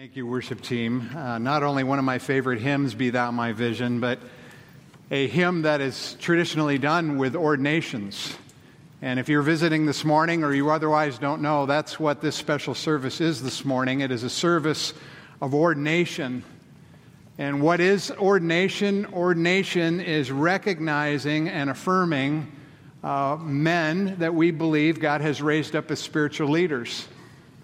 Thank you, worship team. Uh, not only one of my favorite hymns, Be Thou My Vision, but a hymn that is traditionally done with ordinations. And if you're visiting this morning or you otherwise don't know, that's what this special service is this morning. It is a service of ordination. And what is ordination? Ordination is recognizing and affirming uh, men that we believe God has raised up as spiritual leaders.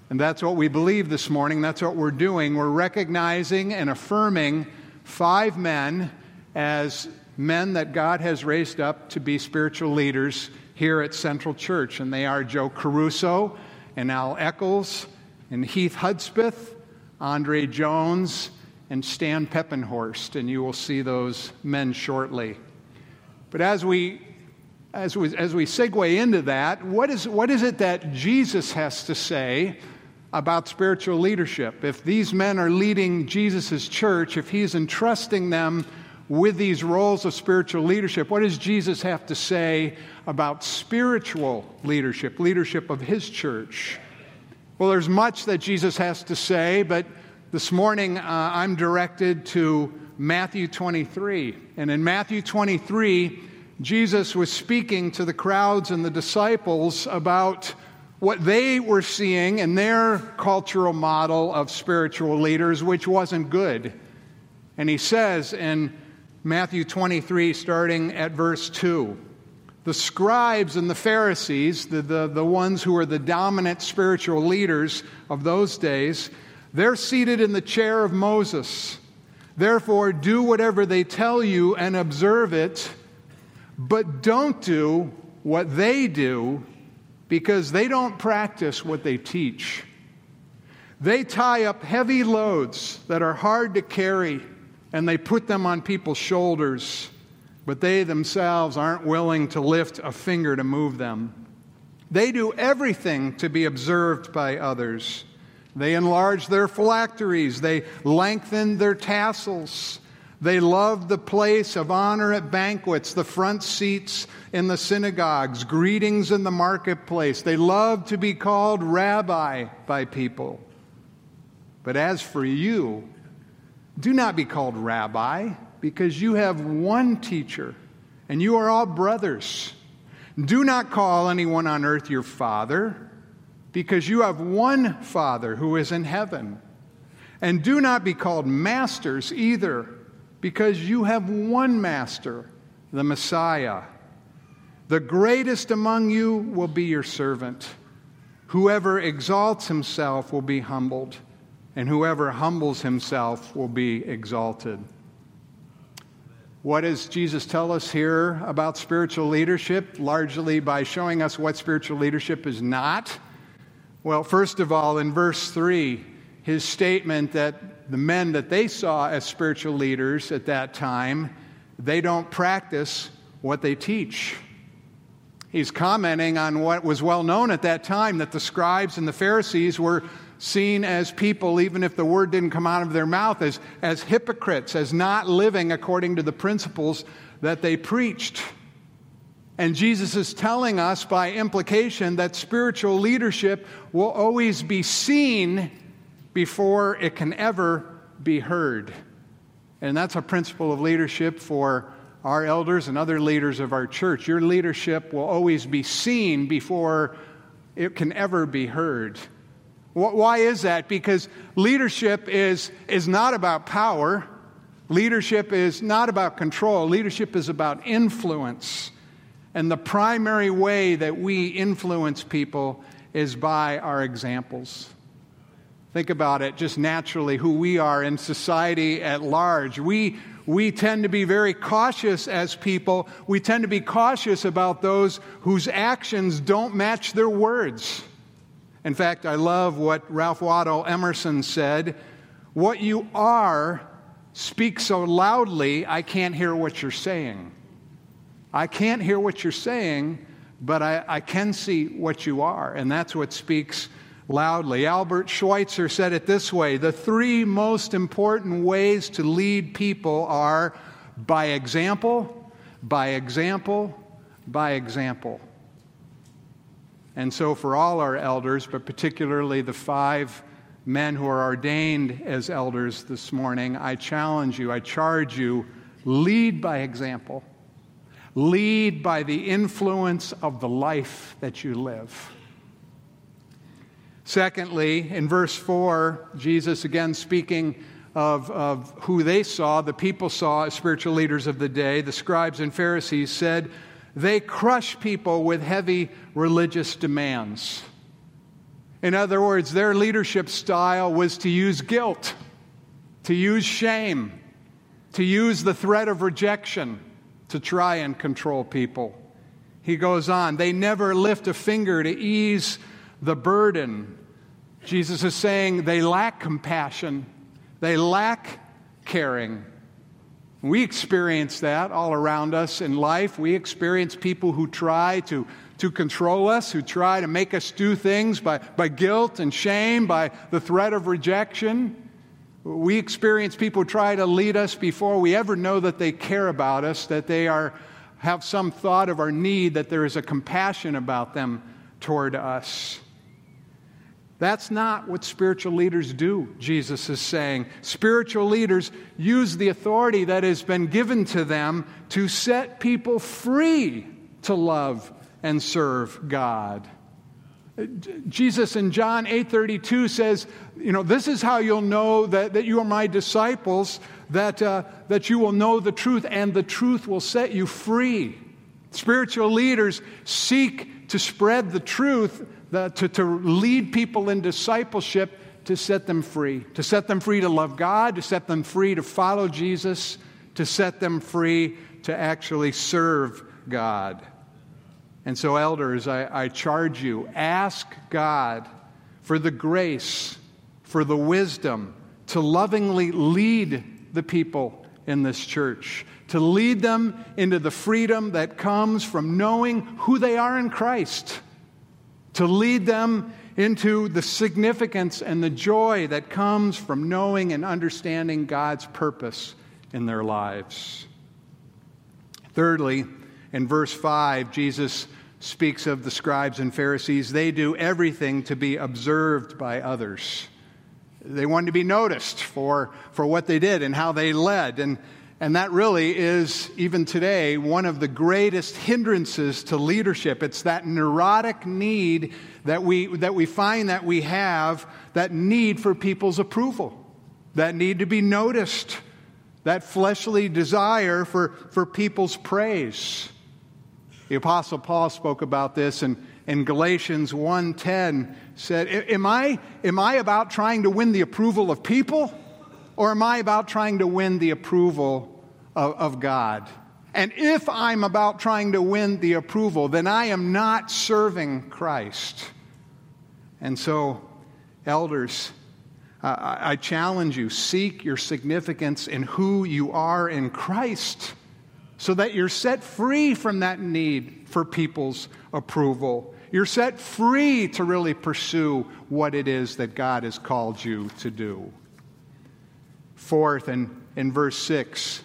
And that's what we believe this morning. That's what we're doing. We're recognizing and affirming five men as men that God has raised up to be spiritual leaders here at Central Church. And they are Joe Caruso and Al Eccles and Heath Hudspeth, Andre Jones, and Stan Peppenhorst. And you will see those men shortly. But as we as we, as we segue into that, what is, what is it that Jesus has to say about spiritual leadership. If these men are leading Jesus' church, if he's entrusting them with these roles of spiritual leadership, what does Jesus have to say about spiritual leadership, leadership of his church? Well, there's much that Jesus has to say, but this morning uh, I'm directed to Matthew 23. And in Matthew 23, Jesus was speaking to the crowds and the disciples about what they were seeing in their cultural model of spiritual leaders, which wasn't good. And he says in Matthew 23, starting at verse 2, the scribes and the Pharisees, the, the, the ones who are the dominant spiritual leaders of those days, they're seated in the chair of Moses. Therefore, do whatever they tell you and observe it, but don't do what they do because they don't practice what they teach. They tie up heavy loads that are hard to carry and they put them on people's shoulders, but they themselves aren't willing to lift a finger to move them. They do everything to be observed by others. They enlarge their phylacteries, they lengthen their tassels. They loved the place of honor at banquets, the front seats in the synagogues, greetings in the marketplace. They loved to be called rabbi by people. But as for you, do not be called rabbi, because you have one teacher, and you are all brothers. Do not call anyone on earth your father, because you have one Father who is in heaven. And do not be called masters either because you have one master, the Messiah. The greatest among you will be your servant. Whoever exalts himself will be humbled, and whoever humbles himself will be exalted. What does Jesus tell us here about spiritual leadership? Largely by showing us what spiritual leadership is not. Well, first of all, in verse 3, his statement that the men that they saw as spiritual leaders at that time, they don't practice what they teach. He's commenting on what was well known at that time that the scribes and the Pharisees were seen as people, even if the word didn't come out of their mouth, as, as hypocrites, as not living according to the principles that they preached. And Jesus is telling us by implication that spiritual leadership will always be seen before it can ever be heard. And that's a principle of leadership for our elders and other leaders of our church. Your leadership will always be seen before it can ever be heard. Why is that? Because leadership is, is not about power. Leadership is not about control. Leadership is about influence. And the primary way that we influence people is by our examples. Think about it just naturally, who we are in society at large. We, we tend to be very cautious as people. We tend to be cautious about those whose actions don't match their words. In fact, I love what Ralph Waldo Emerson said What you are speaks so loudly, I can't hear what you're saying. I can't hear what you're saying, but I, I can see what you are. And that's what speaks loudly. Albert Schweitzer said it this way The three most important ways to lead people are by example, by example, by example. And so, for all our elders, but particularly the five men who are ordained as elders this morning, I challenge you, I charge you, lead by example. Lead by the influence of the life that you live. Secondly, in verse 4, Jesus again speaking of, of who they saw, the people saw as spiritual leaders of the day, the scribes and Pharisees said, they crush people with heavy religious demands. In other words, their leadership style was to use guilt, to use shame, to use the threat of rejection to try and control people. He goes on, they never lift a finger to ease the burden. Jesus is saying they lack compassion, they lack caring. We experience that all around us in life. We experience people who try to, to control us, who try to make us do things by, by guilt and shame, by the threat of rejection. We experience people try to lead us before we ever know that they care about us, that they are, have some thought of our need, that there is a compassion about them toward us. That's not what spiritual leaders do, Jesus is saying. Spiritual leaders use the authority that has been given to them to set people free to love and serve God. Jesus in John 8:32 says, you know, this is how you'll know that, that you are my disciples, that, uh, that you will know the truth, and the truth will set you free. Spiritual leaders seek to spread the truth, the, to, to lead people in discipleship, to set them free, to set them free to love God, to set them free to follow Jesus, to set them free to actually serve God. And so, elders, I, I charge you ask God for the grace, for the wisdom to lovingly lead the people in this church, to lead them into the freedom that comes from knowing who they are in Christ, to lead them into the significance and the joy that comes from knowing and understanding God's purpose in their lives. Thirdly, in verse 5, Jesus speaks of the scribes and Pharisees. They do everything to be observed by others. They wanted to be noticed for, for what they did and how they led. And, and that really is, even today, one of the greatest hindrances to leadership. It's that neurotic need that we, that we find that we have, that need for people's approval, that need to be noticed, that fleshly desire for, for people's praise. The Apostle Paul spoke about this in, in Galatians 1.10, said, am I, am I about trying to win the approval of people, or am I about trying to win the approval of, of God? And if I'm about trying to win the approval, then I am not serving Christ. And so, elders, I challenge you seek your significance in who you are in Christ so that you're set free from that need for people's approval. You're set free to really pursue what it is that God has called you to do. Fourth, and in verse 6,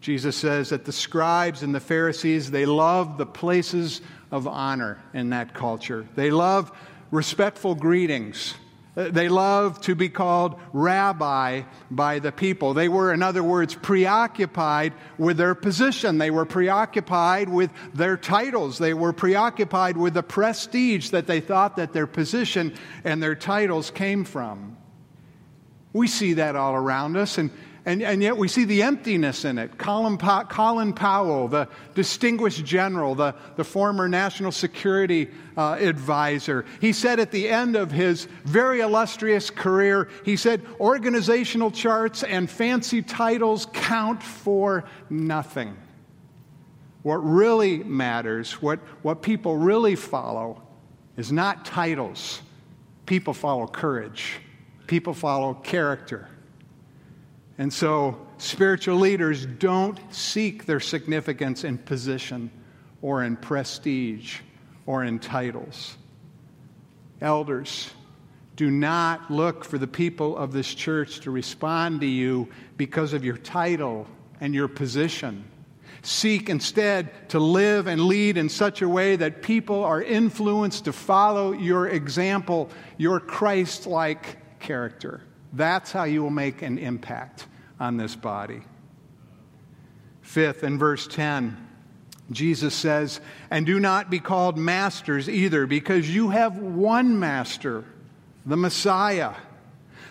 Jesus says that the scribes and the Pharisees, they love the places of honor in that culture. They love respectful greetings. They loved to be called rabbi by the people. They were, in other words, preoccupied with their position. They were preoccupied with their titles. They were preoccupied with the prestige that they thought that their position and their titles came from. We see that all around us, and, and, and yet we see the emptiness in it. Colin, Colin Powell, the distinguished general, the, the former national security uh, advisor, he said at the end of his very illustrious career, he said, organizational charts and fancy titles count for nothing. What really matters, what, what people really follow, is not titles. People follow courage, people follow character. And so, spiritual leaders don't seek their significance in position or in prestige or in titles. Elders, do not look for the people of this church to respond to you because of your title and your position. Seek instead to live and lead in such a way that people are influenced to follow your example, your Christ like character. That's how you will make an impact on this body. Fifth, in verse 10, Jesus says, And do not be called masters either, because you have one master, the Messiah.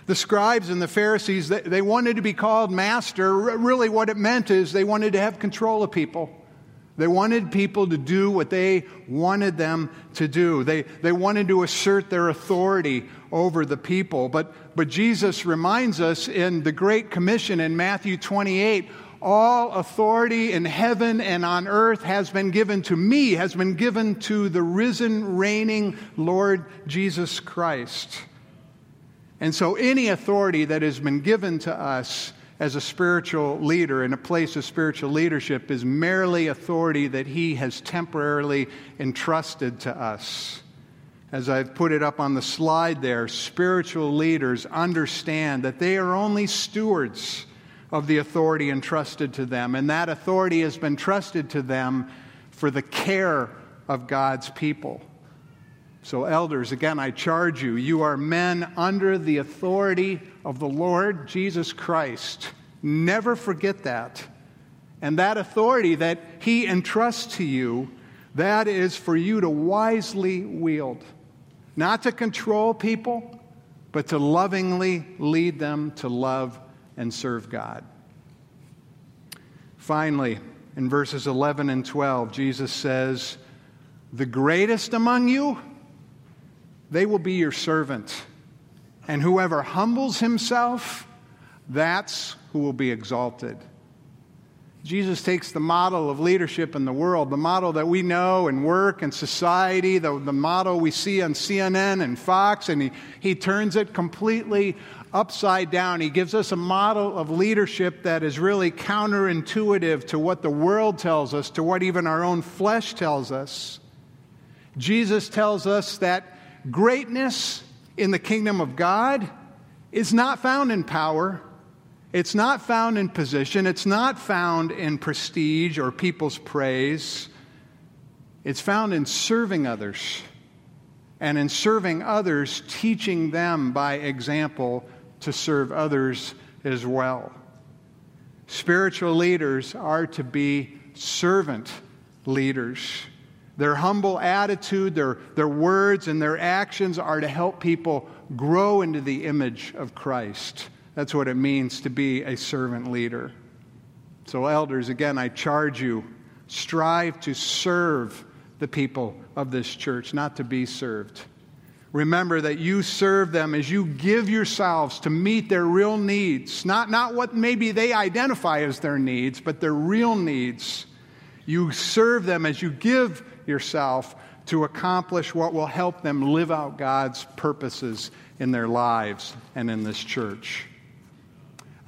The scribes and the Pharisees, they wanted to be called master. Really, what it meant is they wanted to have control of people. They wanted people to do what they wanted them to do. They, they wanted to assert their authority over the people. But, but Jesus reminds us in the Great Commission in Matthew 28 all authority in heaven and on earth has been given to me, has been given to the risen, reigning Lord Jesus Christ. And so, any authority that has been given to us as a spiritual leader in a place of spiritual leadership is merely authority that he has temporarily entrusted to us. As I've put it up on the slide there, spiritual leaders understand that they are only stewards of the authority entrusted to them, and that authority has been trusted to them for the care of God's people. So, elders, again, I charge you, you are men under the authority of the Lord Jesus Christ. Never forget that. And that authority that He entrusts to you, that is for you to wisely wield. Not to control people, but to lovingly lead them to love and serve God. Finally, in verses 11 and 12, Jesus says, The greatest among you they will be your servant. And whoever humbles himself, that's who will be exalted. Jesus takes the model of leadership in the world, the model that we know in work and society, the, the model we see on CNN and Fox, and he, he turns it completely upside down. He gives us a model of leadership that is really counterintuitive to what the world tells us, to what even our own flesh tells us. Jesus tells us that Greatness in the kingdom of God is not found in power. It's not found in position. It's not found in prestige or people's praise. It's found in serving others. And in serving others, teaching them by example to serve others as well. Spiritual leaders are to be servant leaders. Their humble attitude, their, their words, and their actions are to help people grow into the image of Christ. That's what it means to be a servant leader. So, elders, again, I charge you strive to serve the people of this church, not to be served. Remember that you serve them as you give yourselves to meet their real needs, not, not what maybe they identify as their needs, but their real needs. You serve them as you give yourself to accomplish what will help them live out God's purposes in their lives and in this church.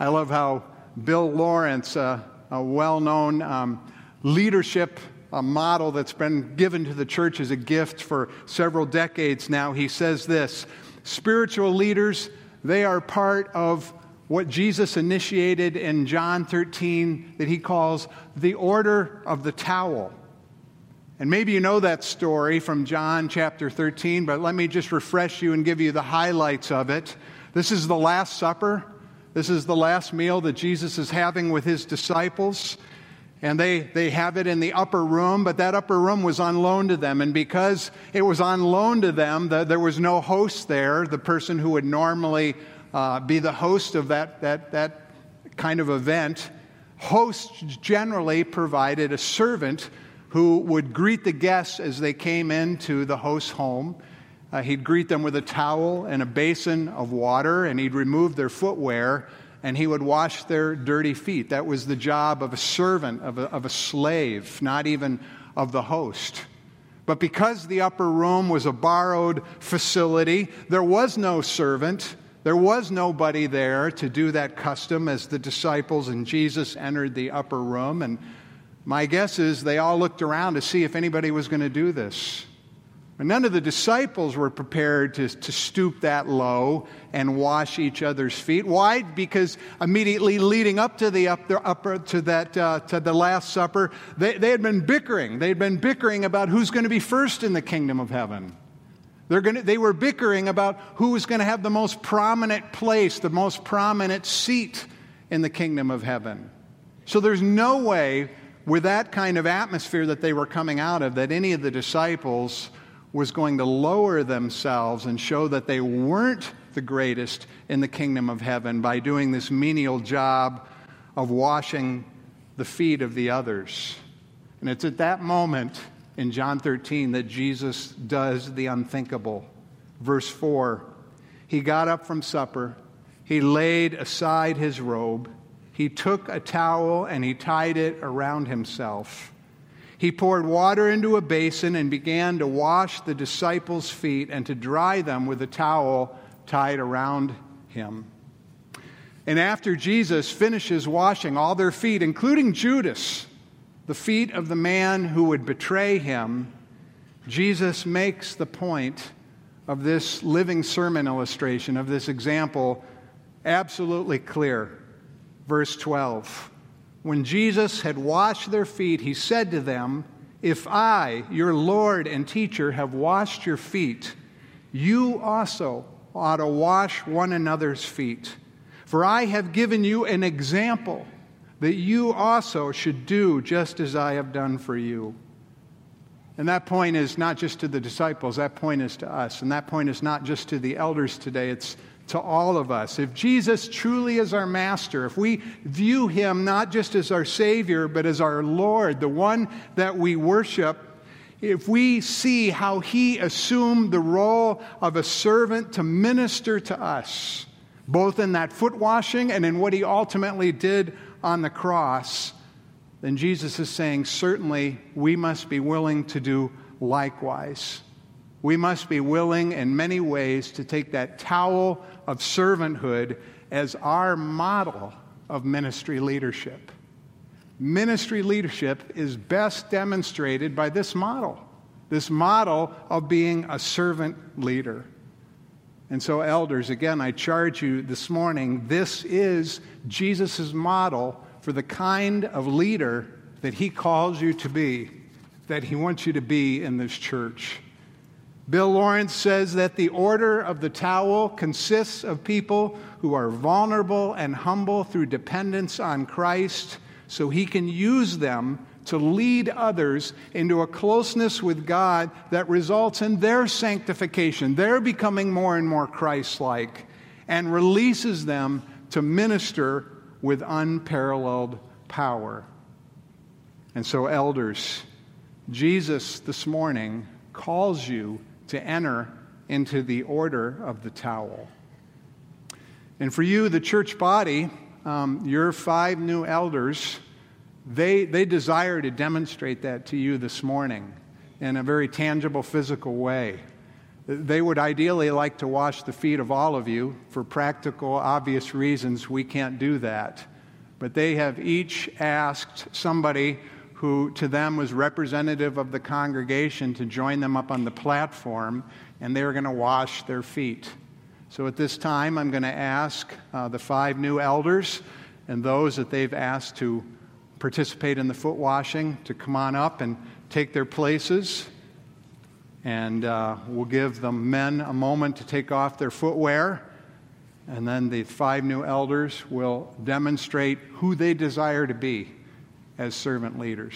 I love how Bill Lawrence, uh, a well known um, leadership a model that's been given to the church as a gift for several decades now, he says this Spiritual leaders, they are part of what Jesus initiated in John 13 that he calls the order of the towel. And maybe you know that story from John chapter 13, but let me just refresh you and give you the highlights of it. This is the Last Supper. This is the last meal that Jesus is having with his disciples. And they, they have it in the upper room, but that upper room was on loan to them. And because it was on loan to them, the, there was no host there, the person who would normally uh, be the host of that, that, that kind of event. Hosts generally provided a servant who would greet the guests as they came into the host's home. Uh, he'd greet them with a towel and a basin of water, and he'd remove their footwear and he would wash their dirty feet. That was the job of a servant, of a, of a slave, not even of the host. But because the upper room was a borrowed facility, there was no servant. There was nobody there to do that custom as the disciples and Jesus entered the upper room. And my guess is they all looked around to see if anybody was going to do this. None of the disciples were prepared to, to stoop that low and wash each other's feet. Why? Because immediately leading up to the upper, upper to that uh, to the Last Supper, they, they had been bickering. They had been bickering about who's going to be first in the kingdom of heaven. They're gonna, they were bickering about who was going to have the most prominent place, the most prominent seat in the kingdom of heaven. So there's no way, with that kind of atmosphere that they were coming out of, that any of the disciples was going to lower themselves and show that they weren't the greatest in the kingdom of heaven by doing this menial job of washing the feet of the others. And it's at that moment in John 13 that Jesus does the unthinkable. Verse 4 He got up from supper, he laid aside his robe, he took a towel and he tied it around himself. He poured water into a basin and began to wash the disciples' feet and to dry them with a towel tied around him. And after Jesus finishes washing all their feet, including Judas, the feet of the man who would betray him, Jesus makes the point of this living sermon illustration, of this example, absolutely clear. Verse 12 When Jesus had washed their feet, he said to them, If I, your Lord and teacher, have washed your feet, you also ought to wash one another's feet. For I have given you an example that you also should do just as I have done for you. And that point is not just to the disciples, that point is to us. And that point is not just to the elders today, it's to all of us. If Jesus truly is our master, if we view him not just as our Savior, but as our Lord, the one that we worship, if we see how he assumed the role of a servant to minister to us, both in that foot washing and in what he ultimately did on the cross, then Jesus is saying, certainly we must be willing to do likewise. We must be willing in many ways to take that towel of servanthood as our model of ministry leadership. Ministry leadership is best demonstrated by this model, this model of being a servant leader. And so, elders, again, I charge you this morning this is Jesus' model for the kind of leader that he calls you to be, that he wants you to be in this church. Bill Lawrence says that the order of the towel consists of people who are vulnerable and humble through dependence on Christ so he can use them to lead others into a closeness with God that results in their sanctification, their becoming more and more Christ like, and releases them to minister with unparalleled power. And so, elders, Jesus this morning calls you to enter into the order of the towel. And for you, the church body, um, your five new elders, they, they desire to demonstrate that to you this morning in a very tangible, physical way. They would ideally like to wash the feet of all of you. For practical, obvious reasons, we can't do that. But they have each asked somebody who to them was representative of the congregation to join them up on the platform, and they were going to wash their feet. So at this time, I'm going to ask uh, the five new elders and those that they've asked to participate in the foot washing to come on up and take their places. And uh, we'll give the men a moment to take off their footwear. And then the five new elders will demonstrate who they desire to be as servant leaders.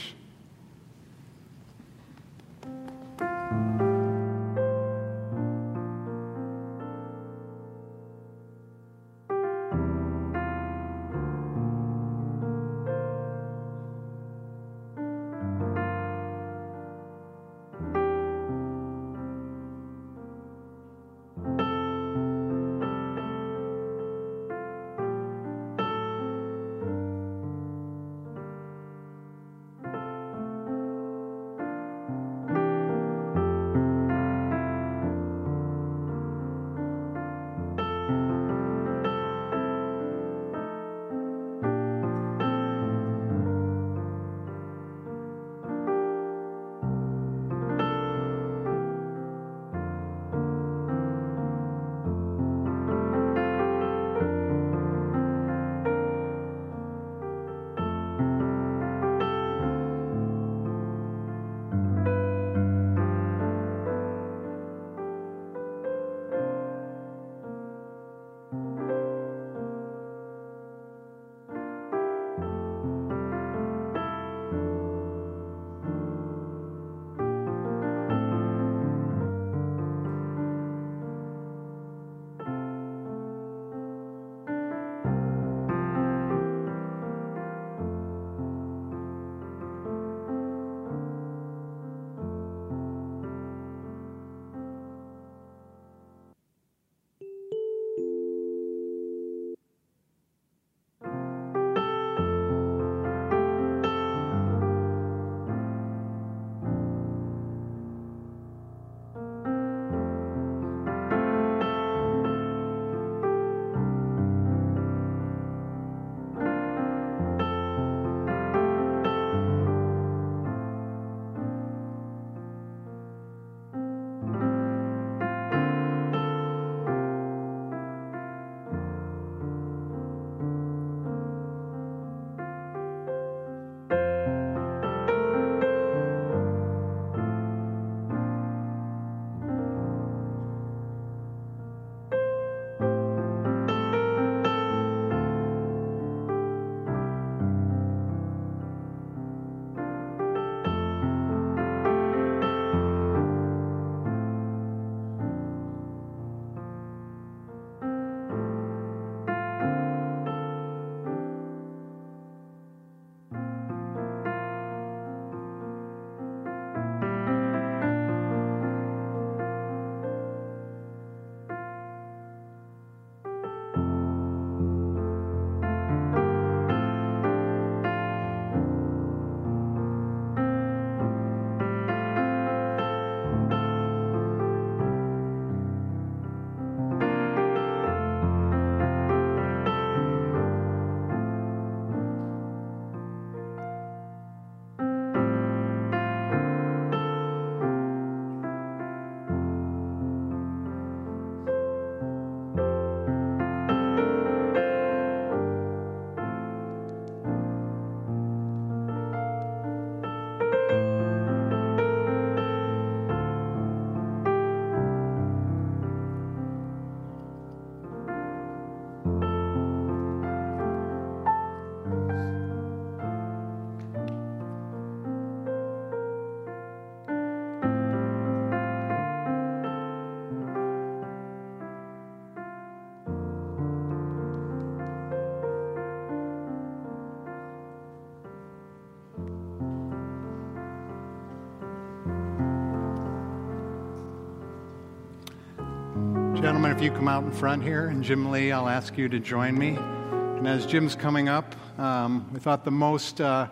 Gentlemen, if you come out in front here, and Jim Lee, I'll ask you to join me. And as Jim's coming up, um, we thought the most uh,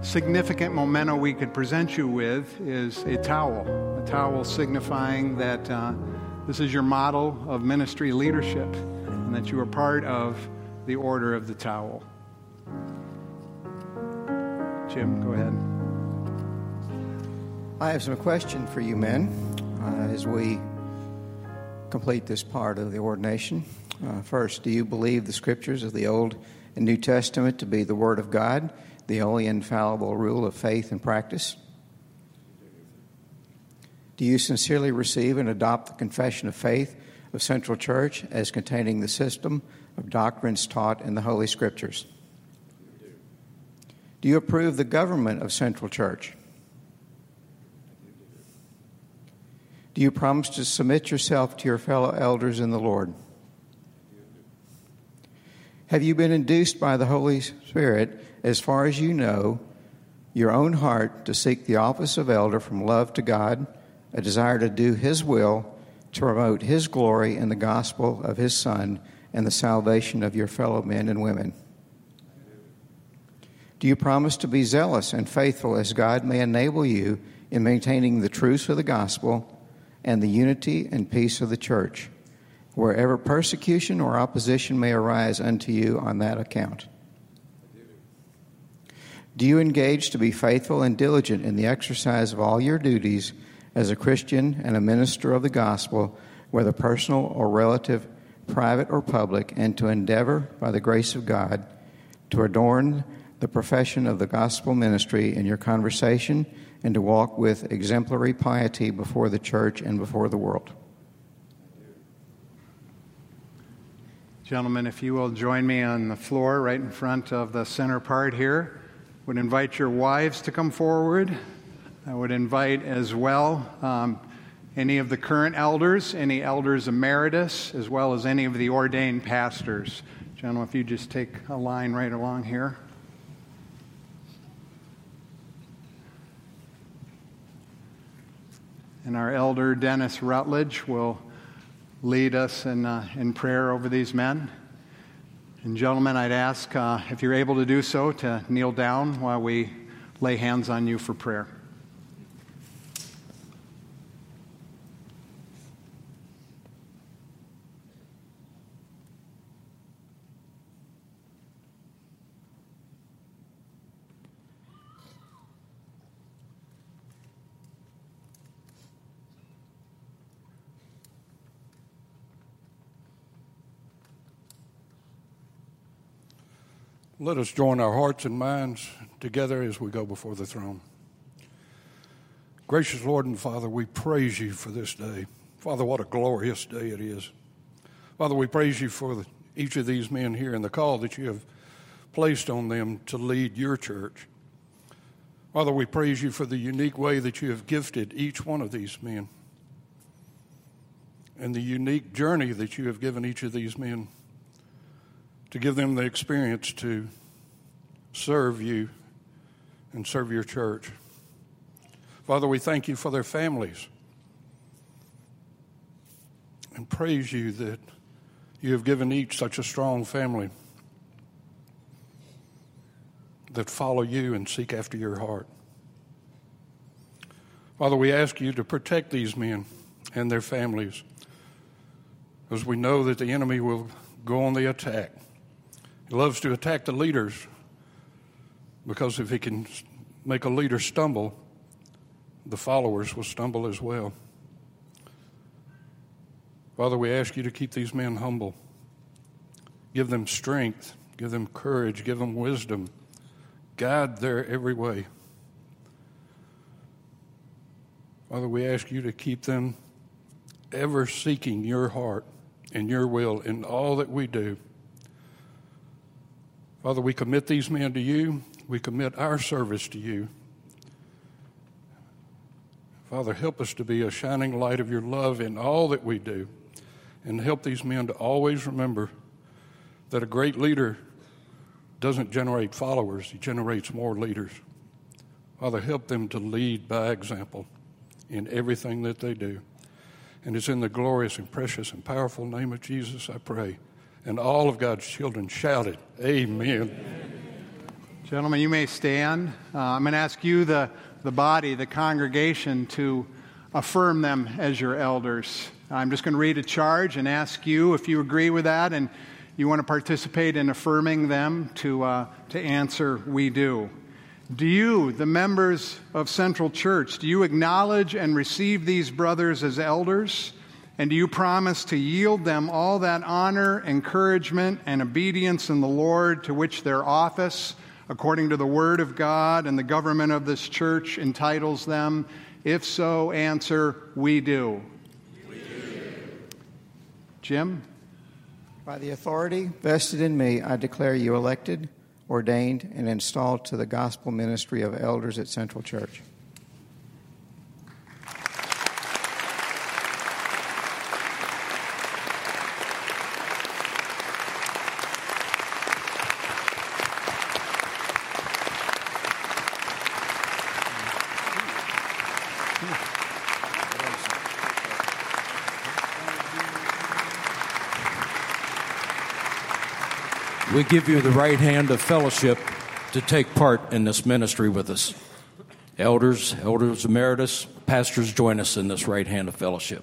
significant memento we could present you with is a towel, a towel signifying that uh, this is your model of ministry leadership and that you are part of the Order of the Towel. Jim, go ahead. I have some questions for you men uh, as we complete this part of the ordination. Uh, first, do you believe the scriptures of the Old and New Testament to be the Word of God, the only infallible rule of faith and practice? Do you sincerely receive and adopt the confession of faith of Central Church as containing the system of doctrines taught in the Holy Scriptures? Do you approve the government of Central Church? Do you promise to submit yourself to your fellow elders in the Lord? Have you been induced by the Holy Spirit, as far as you know, your own heart to seek the office of elder from love to God, a desire to do His will, to promote His glory in the gospel of His Son and the salvation of your fellow men and women? Do you promise to be zealous and faithful as God may enable you in maintaining the truths of the gospel? And the unity and peace of the church, wherever persecution or opposition may arise unto you on that account. Do you engage to be faithful and diligent in the exercise of all your duties as a Christian and a minister of the gospel, whether personal or relative, private or public, and to endeavor, by the grace of God, to adorn the profession of the gospel ministry in your conversation and to walk with exemplary piety before the church and before the world. Gentlemen, if you will join me on the floor right in front of the center part here, would invite your wives to come forward. I would invite as well um, any of the current elders, any elders emeritus, as well as any of the ordained pastors. Gentlemen, if you just take a line right along here. And our elder, Dennis Rutledge, will lead us in, uh, in prayer over these men. And, gentlemen, I'd ask uh, if you're able to do so to kneel down while we lay hands on you for prayer. Let us join our hearts and minds together as we go before the throne. Gracious Lord and Father, we praise you for this day. Father, what a glorious day it is. Father, we praise you for the, each of these men here and the call that you have placed on them to lead your church. Father, we praise you for the unique way that you have gifted each one of these men and the unique journey that you have given each of these men to give them the experience to serve you and serve your church. Father, we thank you for their families and praise you that you have given each such a strong family that follow you and seek after your heart. Father, we ask you to protect these men and their families as we know that the enemy will go on the attack. Loves to attack the leaders because if he can make a leader stumble, the followers will stumble as well. Father, we ask you to keep these men humble. Give them strength, give them courage, give them wisdom. Guide their every way. Father, we ask you to keep them ever seeking your heart and your will in all that we do. Father, we commit these men to you. We commit our service to you. Father, help us to be a shining light of your love in all that we do. And help these men to always remember that a great leader doesn't generate followers, he generates more leaders. Father, help them to lead by example in everything that they do. And it's in the glorious and precious and powerful name of Jesus I pray. And all of God's children shouted, Amen. Gentlemen, you may stand. Uh, I'm going to ask you, the, the body, the congregation, to affirm them as your elders. I'm just going to read a charge and ask you if you agree with that and you want to participate in affirming them to, uh, to answer, We do. Do you, the members of Central Church, do you acknowledge and receive these brothers as elders? And do you promise to yield them all that honor, encouragement, and obedience in the Lord to which their office, according to the Word of God and the government of this church, entitles them? If so, answer, We do. We do. Jim? By the authority vested in me, I declare you elected ordained, and installed to the gospel ministry of elders at Central Church. We give you the right hand of fellowship to take part in this ministry with us. Elders, elders emeritus, pastors, join us in this right hand of fellowship.